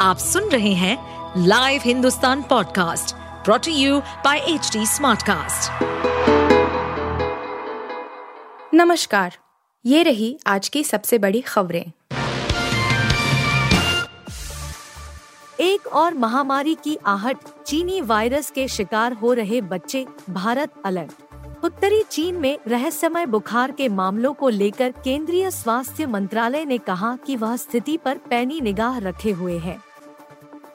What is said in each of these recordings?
आप सुन रहे हैं live Hindustan podcast brought to you by H Smartcast. नमस्कार, ये रही आज की सबसे बड़ी खबरें। एक और महामारी की आहट चीनी वायरस के शिकार हो रहे बच्चे भारत अलर्ट। उत्तरी चीन में रहस्यमय बुखार के मामलों को लेकर केंद्रीय स्वास्थ्य मंत्रालय ने कहा कि वह स्थिति पर पैनी निगाह रखे हुए है।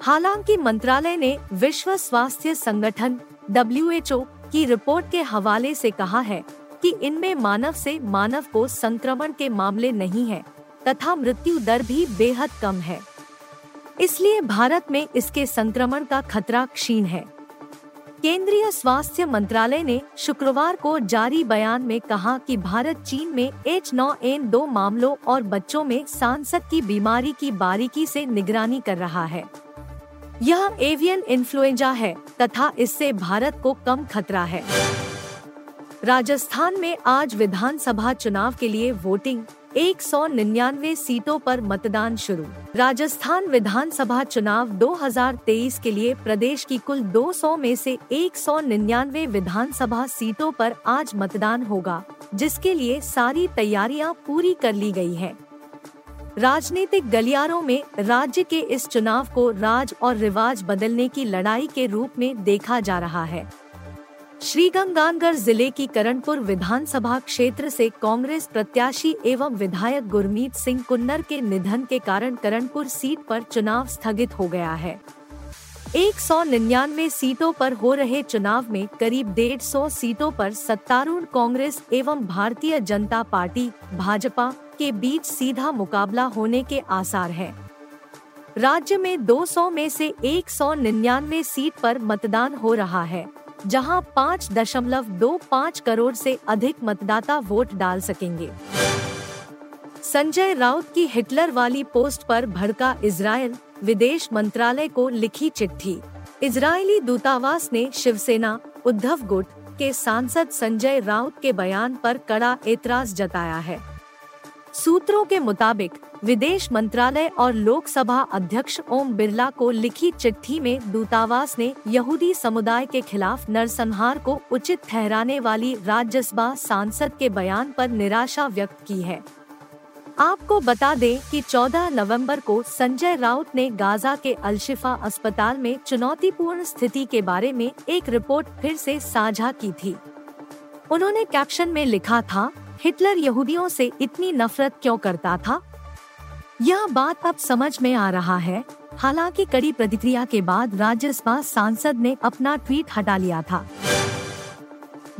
हालाँकि मंत्रालय ने विश्व स्वास्थ्य संगठन डब्ल्यूएचओ की रिपोर्ट के हवाले से कहा है कि इनमें मानव से मानव को संक्रमण के मामले नहीं है, तथा मृत्यु दर भी बेहद कम है। इसलिए भारत में इसके संक्रमण का खतरा क्षीण है। केंद्रीय स्वास्थ्य मंत्रालय ने शुक्रवार को जारी बयान में कहा कि भारत चीन में एच नौ एन दो मामलों और बच्चों में सांसद की बीमारी की बारीकी से निगरानी कर रहा है। यह एवियन इन्फ्लुएंजा है, तथा इससे भारत को कम खतरा है। राजस्थान में आज विधानसभा चुनाव के लिए वोटिंग एक सौ निन्यानवे सीटों पर मतदान शुरू। राजस्थान विधानसभा चुनाव 2023 के लिए प्रदेश की कुल 200 में से एक सौ निन्यानवे विधानसभा सीटों पर आज मतदान होगा, जिसके लिए सारी तैयारियाँ पूरी कर ली गई है। राजनीतिक गलियारों में राज्य के इस चुनाव को राज और रिवाज बदलने की लड़ाई के रूप में देखा जा रहा है। श्री श्रीगंगानगर ज़िले की करणपुर विधानसभा क्षेत्र से कांग्रेस प्रत्याशी एवं विधायक गुरमीत सिंह कुन्नर के निधन के कारण करणपुर सीट पर चुनाव स्थगित हो गया है। एक सौ निन्यानवे सीटों पर हो रहे चुनाव में करीब डेढ़ सौ सीटों पर सत्तारूढ़ कांग्रेस एवं भारतीय जनता पार्टी, भाजपा के बीच सीधा मुकाबला होने के आसार हैं। राज्य में 200 में से एक सौ निन्यानवे सीट पर मतदान हो रहा है, जहाँ पाँच दशमलव दो पाँच करोड़ से अधिक मतदाता वोट डाल सकेंगे। संजय राउत की हिटलर वाली पोस्ट पर भड़का इसराइल विदेश मंत्रालय को लिखी चिट्ठी। इजरायली दूतावास ने शिवसेना, उद्धव गुट के सांसद संजय राउत के बयान पर कड़ा एतराज़ जताया है। सूत्रों के मुताबिक, विदेश मंत्रालय और लोकसभा अध्यक्ष ओम बिरला को लिखी चिट्ठी में दूतावास ने यहूदी समुदाय के खिलाफ नरसंहार को उचित ठहराने वाली राज्यसभा सांसद के बयान पर निराशा व्यक्त की है। आपको बता दें कि 14 नवंबर को संजय राउत ने गाजा के अलशिफा अस्पताल में चुनौतीपूर्ण स्थिति के बारे में एक रिपोर्ट फिर से साझा की थी। उन्होंने कैप्शन में लिखा था हिटलर यहूदियों से इतनी नफरत क्यों करता था? यह बात अब समझ में आ रहा है। हालाँकि कड़ी प्रतिक्रिया के बाद राज्यसभा सांसद ने अपना ट्वीट हटा लिया था।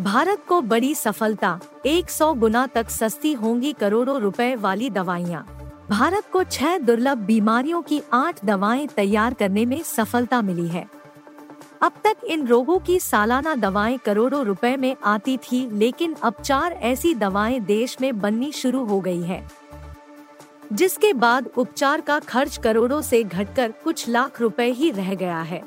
भारत को बड़ी सफलता 100 गुना तक सस्ती होंगी करोड़ों रुपए वाली दवाइयाँ। भारत को छह दुर्लभ बीमारियों की आठ दवाएँ तैयार करने में सफलता मिली है। अब तक इन रोगों की सालाना दवाएँ करोड़ों रुपए में आती थी, लेकिन अब चार ऐसी दवाएँ देश में बननी शुरू हो गई है। जिसके बाद उपचार का खर्च करोड़ों से घटकर कुछ लाख रुपए ही रह गया है।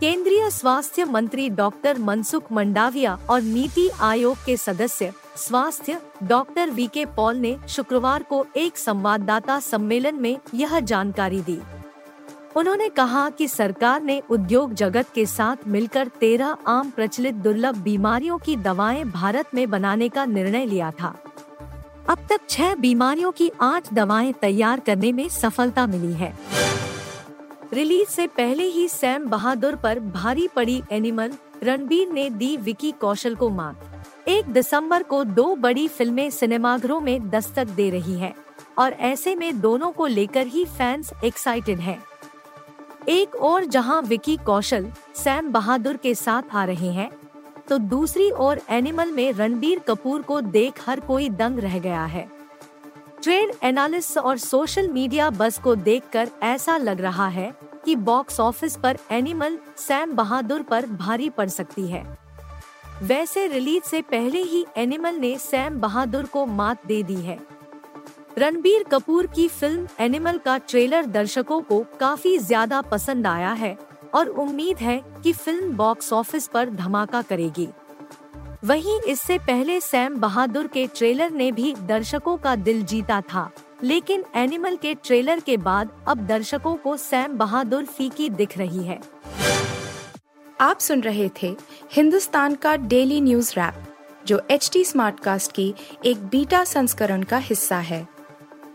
केंद्रीय स्वास्थ्य मंत्री डॉक्टर मनसुख मंडाविया और नीति आयोग के सदस्य, स्वास्थ्य, डॉक्टर वी के पॉल ने शुक्रवार को एक संवाददाता सम्मेलन में यह जानकारी दी। उन्होंने कहा कि सरकार ने उद्योग जगत के साथ मिलकर तेरह आम प्रचलित दुर्लभ बीमारियों की दवाएँ भारत में बनाने का निर्णय लिया था। अब तक छह बीमारियों की आठ दवाएँ तैयार करने में सफलता मिली है। रिलीज़ से पहले ही सैम बहादुर पर भारी पड़ी एनिमल रणबीर ने दी विकी कौशल को मात। एक दिसंबर को दो बड़ी फ़िल्में सिनेमाघरों में दस्तक दे रही है और ऐसे में दोनों को लेकर ही फैंस एक्साइटेड हैं। एक और जहाँ विकी कौशल, सैम बहादुर के साथ आ रहे हैं तो दूसरी ओर एनिमल में रणबीर कपूर को देख हर कोई दंग रह गया है। ट्रेड एनालिस्ट और सोशल मीडिया बस को देखकर ऐसा लग रहा है कि बॉक्स ऑफ़िस पर एनिमल, सैम बहादुर पर भारी पड़ सकती है। वैसे रिलीज़ से पहले ही एनिमल ने सैम बहादुर को मात दे दी है। रणबीर कपूर की फ़िल्म एनिमल का ट्रेलर दर्शकों को काफ़ी ज़्यादा पसंद आया है और उम्मीद है कि फ़िल्म बॉक्स ऑफ़िस पर धमाका करेगी। वहीं इससे पहले सैम बहादुर के ट्रेलर ने भी दर्शकों का दिल जीता था, लेकिन एनिमल के ट्रेलर के बाद अब दर्शकों को सैम बहादुर फीकी दिख रही है। आप सुन रहे थे हिंदुस्तान का डेली न्यूज़ रैप, जो एच टी स्मार्ट कास्ट की एक बीटा संस्करण का हिस्सा है।